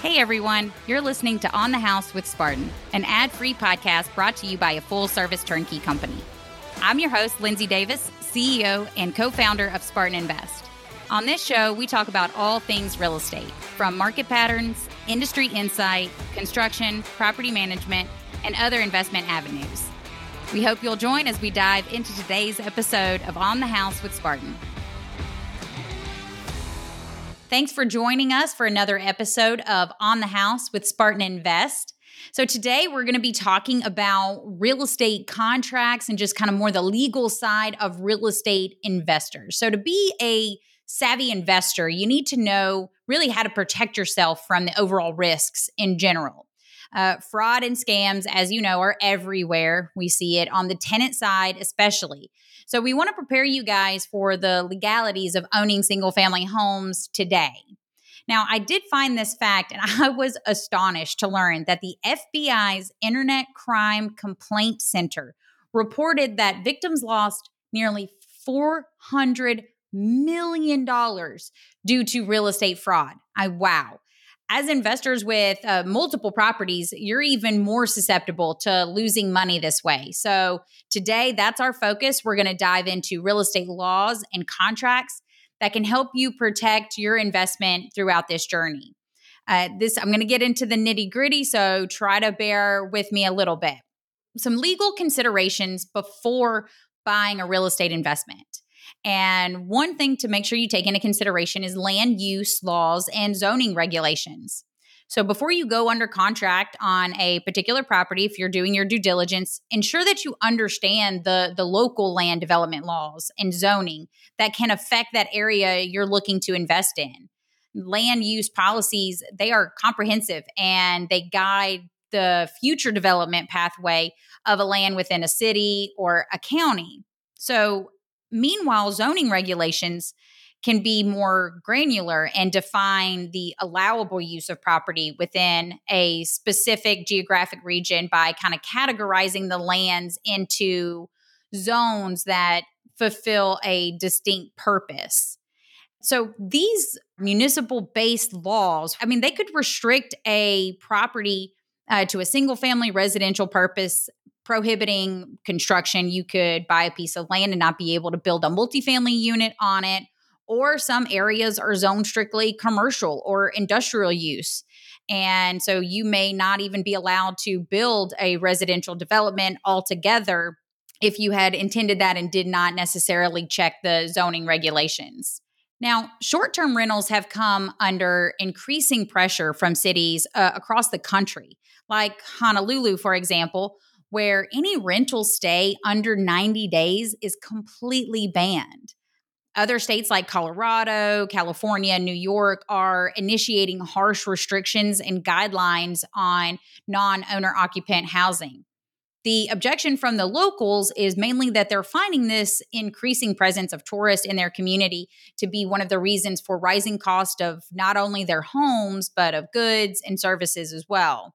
Hey everyone, you're listening to On the House with Spartan, an ad free podcast brought to you by a full service turnkey company. I'm your host, Lindsay Davis, CEO and co founder of Spartan Invest. On this show, we talk about all things real estate, from market patterns, industry insight, construction, property management, and other investment avenues. We hope you'll join as we dive into today's episode of On the House with Spartan. Thanks for joining us for another episode of On the House with Spartan Invest. So, today we're going to be talking about real estate contracts and just kind of more the legal side of real estate investors. So, to be a savvy investor, you need to know really how to protect yourself from the overall risks in general. Uh, fraud and scams, as you know, are everywhere. We see it on the tenant side, especially. So we want to prepare you guys for the legalities of owning single family homes today. Now, I did find this fact and I was astonished to learn that the FBI's Internet Crime Complaint Center reported that victims lost nearly $400 million due to real estate fraud. I wow as investors with uh, multiple properties, you're even more susceptible to losing money this way. So, today, that's our focus. We're going to dive into real estate laws and contracts that can help you protect your investment throughout this journey. Uh, this I'm going to get into the nitty gritty, so try to bear with me a little bit. Some legal considerations before buying a real estate investment. And one thing to make sure you take into consideration is land use laws and zoning regulations. So before you go under contract on a particular property, if you're doing your due diligence, ensure that you understand the, the local land development laws and zoning that can affect that area you're looking to invest in. Land use policies, they are comprehensive and they guide the future development pathway of a land within a city or a county. So Meanwhile, zoning regulations can be more granular and define the allowable use of property within a specific geographic region by kind of categorizing the lands into zones that fulfill a distinct purpose. So these municipal based laws, I mean, they could restrict a property uh, to a single family residential purpose prohibiting construction. You could buy a piece of land and not be able to build a multifamily unit on it. Or some areas are zoned strictly commercial or industrial use. And so you may not even be allowed to build a residential development altogether if you had intended that and did not necessarily check the zoning regulations. Now, short term rentals have come under increasing pressure from cities uh, across the country, like Honolulu, for example, where any rental stay under 90 days is completely banned. Other states like Colorado, California, New York are initiating harsh restrictions and guidelines on non owner occupant housing. The objection from the locals is mainly that they're finding this increasing presence of tourists in their community to be one of the reasons for rising cost of not only their homes, but of goods and services as well.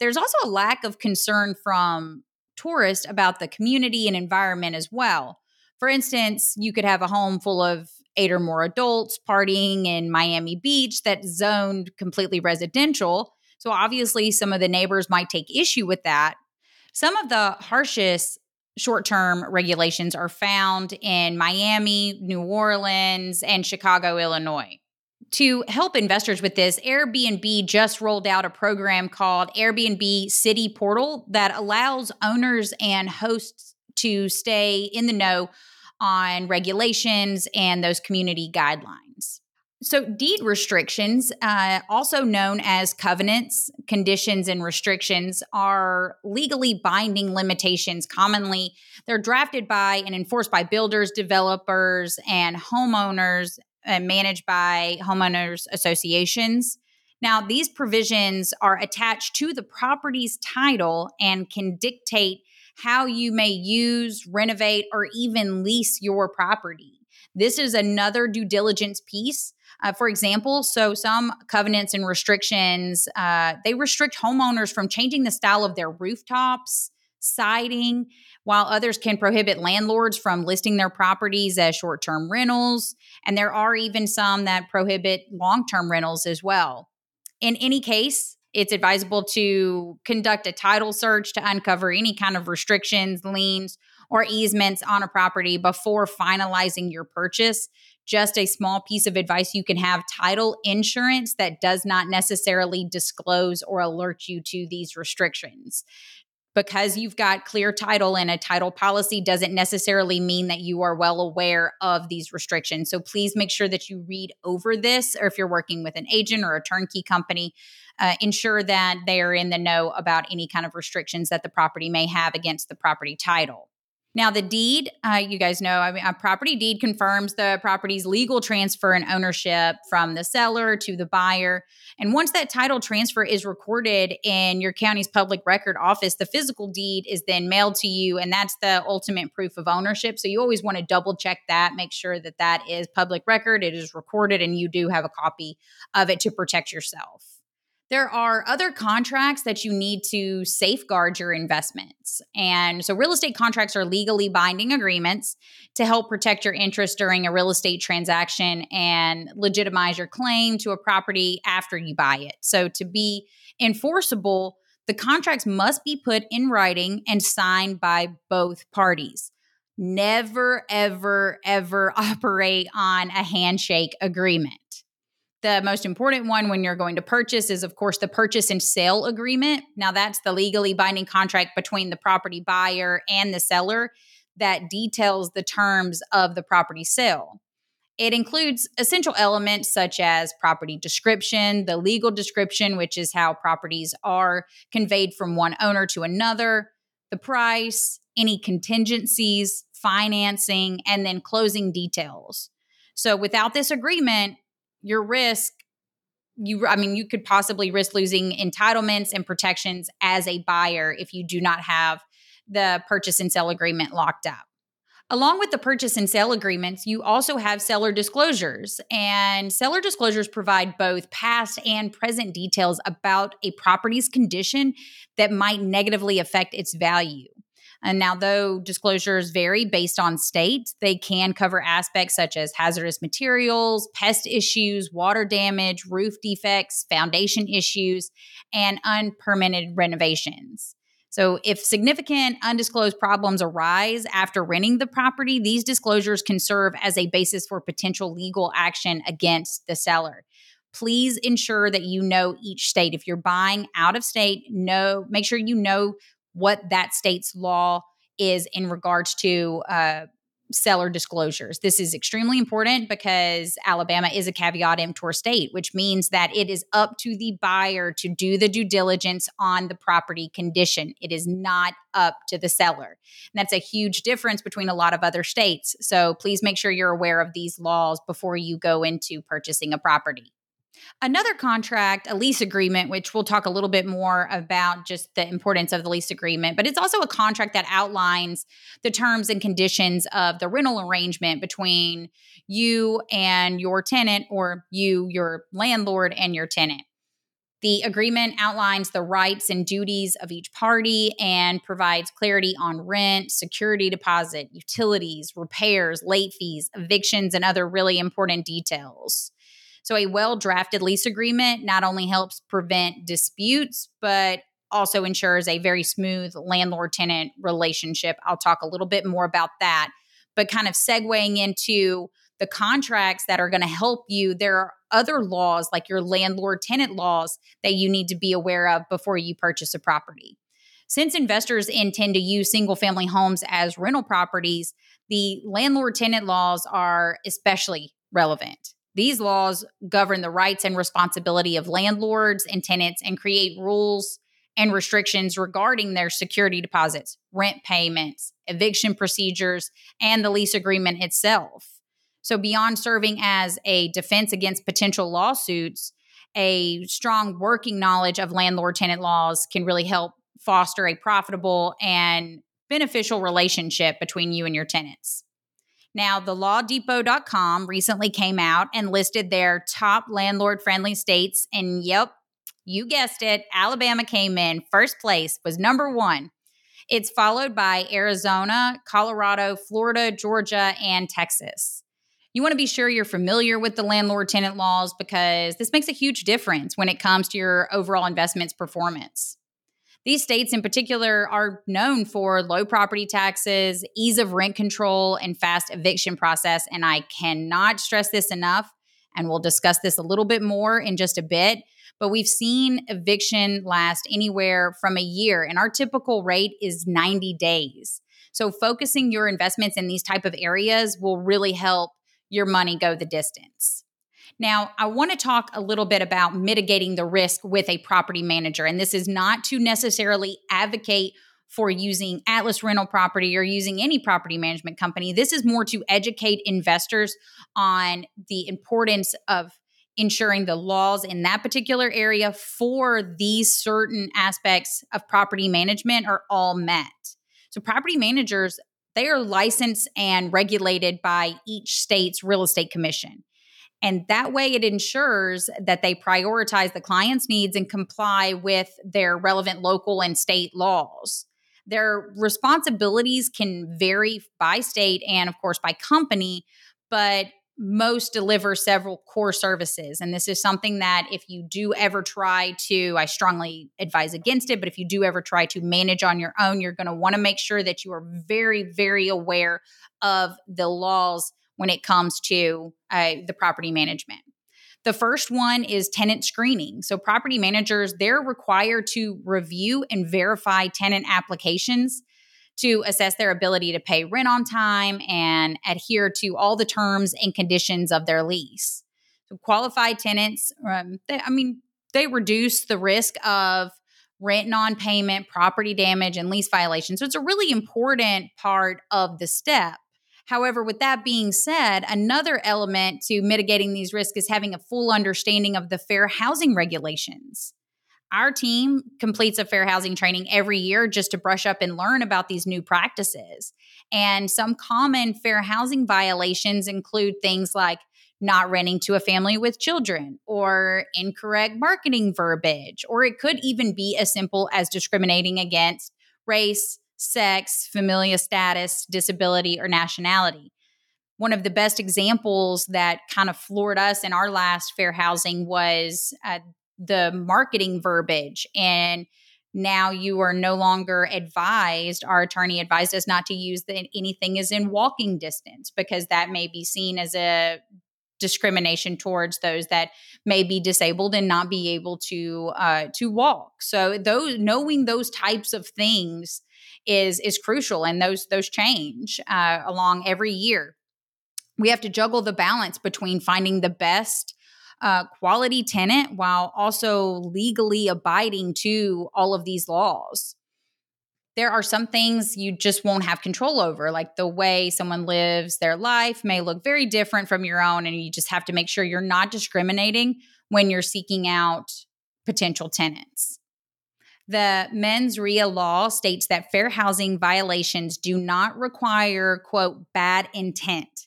There's also a lack of concern from tourists about the community and environment as well. For instance, you could have a home full of eight or more adults partying in Miami Beach that's zoned completely residential. So obviously, some of the neighbors might take issue with that. Some of the harshest short term regulations are found in Miami, New Orleans, and Chicago, Illinois to help investors with this, Airbnb just rolled out a program called Airbnb City Portal that allows owners and hosts to stay in the know on regulations and those community guidelines. So, deed restrictions, uh, also known as covenants, conditions, and restrictions, are legally binding limitations. Commonly, they're drafted by and enforced by builders, developers, and homeowners uh, managed by homeowners associations. Now, these provisions are attached to the property's title and can dictate how you may use, renovate, or even lease your property. This is another due diligence piece. Uh, for example, so some covenants and restrictions uh, they restrict homeowners from changing the style of their rooftops, siding, while others can prohibit landlords from listing their properties as short term rentals. And there are even some that prohibit long term rentals as well. In any case, it's advisable to conduct a title search to uncover any kind of restrictions, liens, or easements on a property before finalizing your purchase. Just a small piece of advice you can have title insurance that does not necessarily disclose or alert you to these restrictions because you've got clear title and a title policy doesn't necessarily mean that you are well aware of these restrictions. So please make sure that you read over this, or if you're working with an agent or a turnkey company, uh, ensure that they are in the know about any kind of restrictions that the property may have against the property title. Now, the deed, uh, you guys know, I mean, a property deed confirms the property's legal transfer and ownership from the seller to the buyer. And once that title transfer is recorded in your county's public record office, the physical deed is then mailed to you, and that's the ultimate proof of ownership. So you always want to double check that, make sure that that is public record, it is recorded, and you do have a copy of it to protect yourself. There are other contracts that you need to safeguard your investments. And so, real estate contracts are legally binding agreements to help protect your interest during a real estate transaction and legitimize your claim to a property after you buy it. So, to be enforceable, the contracts must be put in writing and signed by both parties. Never, ever, ever operate on a handshake agreement. The most important one when you're going to purchase is, of course, the purchase and sale agreement. Now, that's the legally binding contract between the property buyer and the seller that details the terms of the property sale. It includes essential elements such as property description, the legal description, which is how properties are conveyed from one owner to another, the price, any contingencies, financing, and then closing details. So, without this agreement, your risk you i mean you could possibly risk losing entitlements and protections as a buyer if you do not have the purchase and sale agreement locked up. Along with the purchase and sale agreements you also have seller disclosures and seller disclosures provide both past and present details about a property's condition that might negatively affect its value and now, though disclosures vary based on state, they can cover aspects such as hazardous materials, pest issues, water damage, roof defects, foundation issues, and unpermitted renovations. So, if significant undisclosed problems arise after renting the property, these disclosures can serve as a basis for potential legal action against the seller. Please ensure that you know each state. If you're buying out of state, know make sure you know what that state's law is in regards to uh, seller disclosures. This is extremely important because Alabama is a caveat emptor state, which means that it is up to the buyer to do the due diligence on the property condition. It is not up to the seller. And that's a huge difference between a lot of other states. So please make sure you're aware of these laws before you go into purchasing a property. Another contract, a lease agreement, which we'll talk a little bit more about just the importance of the lease agreement, but it's also a contract that outlines the terms and conditions of the rental arrangement between you and your tenant or you, your landlord, and your tenant. The agreement outlines the rights and duties of each party and provides clarity on rent, security deposit, utilities, repairs, late fees, evictions, and other really important details. So, a well drafted lease agreement not only helps prevent disputes, but also ensures a very smooth landlord tenant relationship. I'll talk a little bit more about that. But kind of segueing into the contracts that are going to help you, there are other laws like your landlord tenant laws that you need to be aware of before you purchase a property. Since investors intend to use single family homes as rental properties, the landlord tenant laws are especially relevant. These laws govern the rights and responsibility of landlords and tenants and create rules and restrictions regarding their security deposits, rent payments, eviction procedures, and the lease agreement itself. So, beyond serving as a defense against potential lawsuits, a strong working knowledge of landlord tenant laws can really help foster a profitable and beneficial relationship between you and your tenants. Now, the lawdepot.com recently came out and listed their top landlord friendly states. And yep, you guessed it, Alabama came in first place, was number one. It's followed by Arizona, Colorado, Florida, Georgia, and Texas. You want to be sure you're familiar with the landlord tenant laws because this makes a huge difference when it comes to your overall investment's performance. These states in particular are known for low property taxes, ease of rent control, and fast eviction process. And I cannot stress this enough. And we'll discuss this a little bit more in just a bit. But we've seen eviction last anywhere from a year, and our typical rate is 90 days. So focusing your investments in these type of areas will really help your money go the distance. Now, I want to talk a little bit about mitigating the risk with a property manager. And this is not to necessarily advocate for using Atlas Rental Property or using any property management company. This is more to educate investors on the importance of ensuring the laws in that particular area for these certain aspects of property management are all met. So, property managers, they are licensed and regulated by each state's real estate commission. And that way, it ensures that they prioritize the client's needs and comply with their relevant local and state laws. Their responsibilities can vary by state and, of course, by company, but most deliver several core services. And this is something that if you do ever try to, I strongly advise against it, but if you do ever try to manage on your own, you're going to want to make sure that you are very, very aware of the laws when it comes to uh, the property management. The first one is tenant screening. So, property managers, they're required to review and verify tenant applications to assess their ability to pay rent on time and adhere to all the terms and conditions of their lease. So, qualified tenants, um, they, I mean, they reduce the risk of rent non payment, property damage, and lease violations. So, it's a really important part of the step. However, with that being said, another element to mitigating these risks is having a full understanding of the fair housing regulations. Our team completes a fair housing training every year just to brush up and learn about these new practices. And some common fair housing violations include things like not renting to a family with children or incorrect marketing verbiage, or it could even be as simple as discriminating against race, sex, familial status, disability, or nationality. One of the best examples that kind of floored us in our last fair housing was uh, the marketing verbiage. And now you are no longer advised, our attorney advised us not to use the, anything is in walking distance because that may be seen as a discrimination towards those that may be disabled and not be able to uh, to walk. So those knowing those types of things is is crucial, and those those change uh, along every year. We have to juggle the balance between finding the best uh, quality tenant while also legally abiding to all of these laws. There are some things you just won't have control over, like the way someone lives their life may look very different from your own, and you just have to make sure you're not discriminating when you're seeking out potential tenants. The mens rea law states that fair housing violations do not require, quote, bad intent.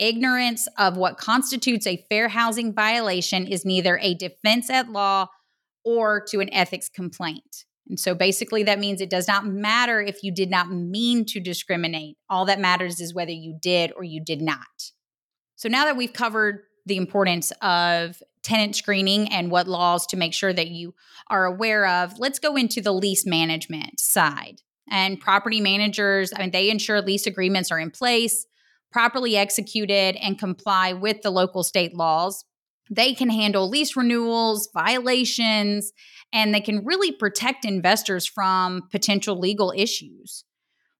Ignorance of what constitutes a fair housing violation is neither a defense at law or to an ethics complaint. And so basically, that means it does not matter if you did not mean to discriminate. All that matters is whether you did or you did not. So now that we've covered the importance of tenant screening and what laws to make sure that you are aware of, let's go into the lease management side. And property managers, I mean, they ensure lease agreements are in place, properly executed, and comply with the local state laws. They can handle lease renewals, violations, and they can really protect investors from potential legal issues.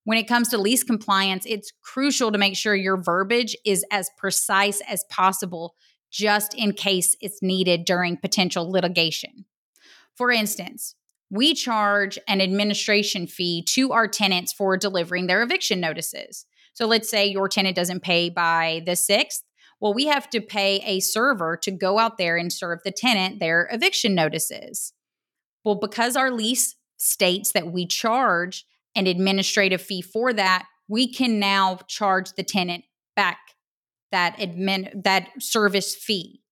When it comes to lease compliance, it's crucial to make sure your verbiage is as precise as possible just in case it's needed during potential litigation. For instance, we charge an administration fee to our tenants for delivering their eviction notices. So let's say your tenant doesn't pay by the 6th. Well, we have to pay a server to go out there and serve the tenant their eviction notices. Well, because our lease states that we charge an administrative fee for that, we can now charge the tenant back that admin that service fee.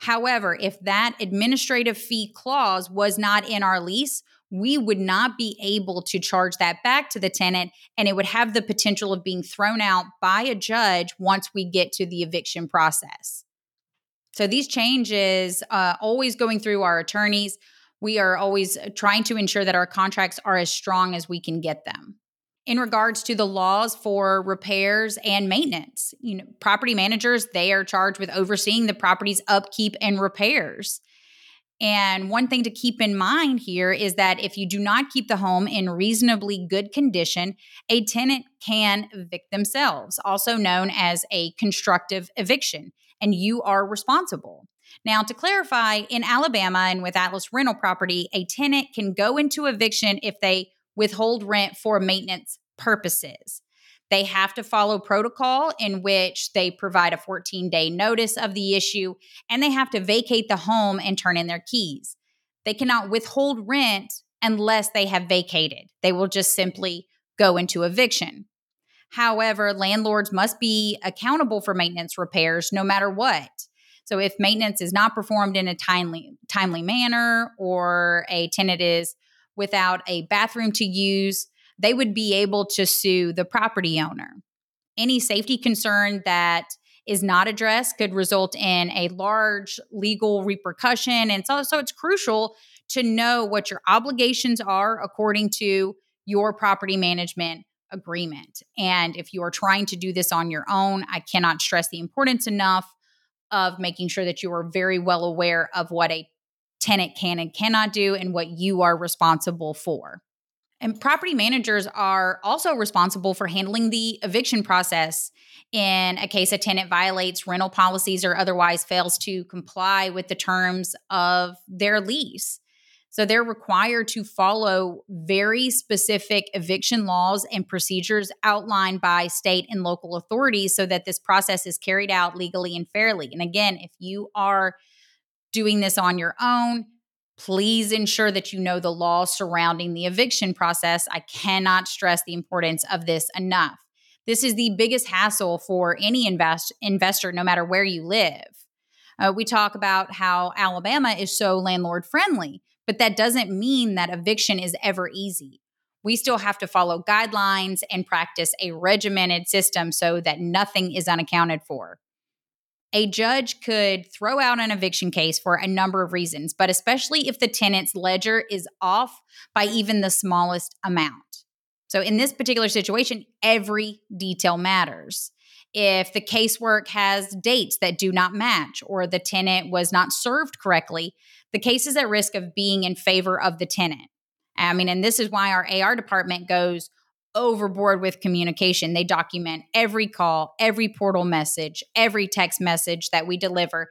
However, if that administrative fee clause was not in our lease, we would not be able to charge that back to the tenant and it would have the potential of being thrown out by a judge once we get to the eviction process. So these changes, uh, always going through our attorneys, we are always uh, trying to ensure that our contracts are as strong as we can get them. In regards to the laws for repairs and maintenance, you know, property managers, they are charged with overseeing the property's upkeep and repairs. And one thing to keep in mind here is that if you do not keep the home in reasonably good condition, a tenant can evict themselves, also known as a constructive eviction, and you are responsible. Now, to clarify, in Alabama and with Atlas rental property, a tenant can go into eviction if they withhold rent for maintenance purposes. They have to follow protocol in which they provide a 14 day notice of the issue and they have to vacate the home and turn in their keys. They cannot withhold rent unless they have vacated. They will just simply go into eviction. However, landlords must be accountable for maintenance repairs no matter what. So if maintenance is not performed in a timely timely manner or a tenant is without a bathroom to use, they would be able to sue the property owner. Any safety concern that is not addressed could result in a large legal repercussion. And so, so it's crucial to know what your obligations are according to your property management agreement. And if you are trying to do this on your own, I cannot stress the importance enough of making sure that you are very well aware of what a tenant can and cannot do and what you are responsible for. And property managers are also responsible for handling the eviction process in a case a tenant violates rental policies or otherwise fails to comply with the terms of their lease. So they're required to follow very specific eviction laws and procedures outlined by state and local authorities so that this process is carried out legally and fairly. And again, if you are doing this on your own, please ensure that you know the law surrounding the eviction process. I cannot stress the importance of this enough. This is the biggest hassle for any invest- investor, no matter where you live. Uh, we talk about how Alabama is so landlord friendly. But that doesn't mean that eviction is ever easy. We still have to follow guidelines and practice a regimented system so that nothing is unaccounted for. A judge could throw out an eviction case for a number of reasons, but especially if the tenant's ledger is off by even the smallest amount. So, in this particular situation, every detail matters. If the casework has dates that do not match or the tenant was not served correctly, the case is at risk of being in favor of the tenant. I mean, and this is why our AR department goes overboard with communication. They document every call, every portal message, every text message that we deliver,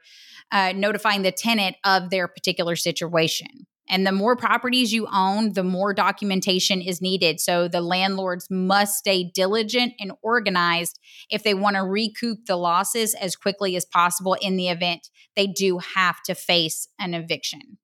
uh, notifying the tenant of their particular situation. And the more properties you own, the more documentation is needed. So the landlords must stay diligent and organized if they want to recoup the losses as quickly as possible in the event they do have to face an eviction.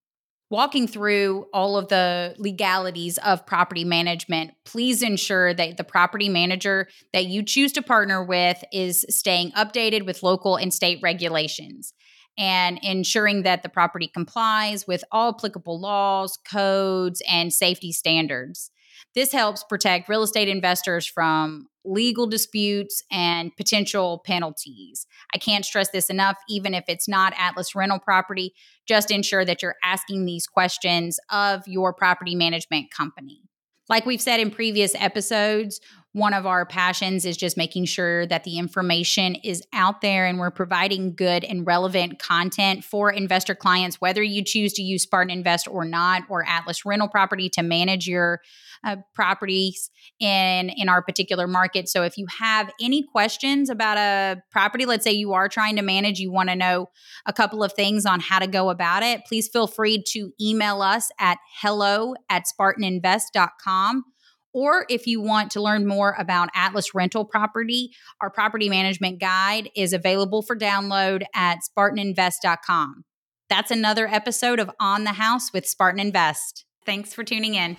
Walking through all of the legalities of property management, please ensure that the property manager that you choose to partner with is staying updated with local and state regulations and ensuring that the property complies with all applicable laws, codes, and safety standards. This helps protect real estate investors from legal disputes and potential penalties. I can't stress this enough, even if it's not Atlas rental property, just ensure that you're asking these questions of your property management company. Like we've said in previous episodes, one of our passions is just making sure that the information is out there and we're providing good and relevant content for investor clients, whether you choose to use Spartan Invest or not, or Atlas Rental Property to manage your uh, properties in in our particular market. So if you have any questions about a property, let's say you are trying to manage, you want to know a couple of things on how to go about it, please feel free to email us at hello at spartaninvest.com or if you want to learn more about Atlas Rental Property, our property management guide is available for download at SpartanInvest.com. That's another episode of On the House with Spartan Invest. Thanks for tuning in.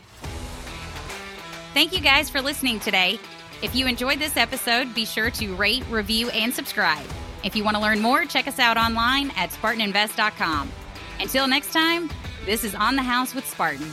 Thank you guys for listening today. If you enjoyed this episode, be sure to rate, review, and subscribe. If you want to learn more, check us out online at SpartanInvest.com. Until next time, this is On the House with Spartan.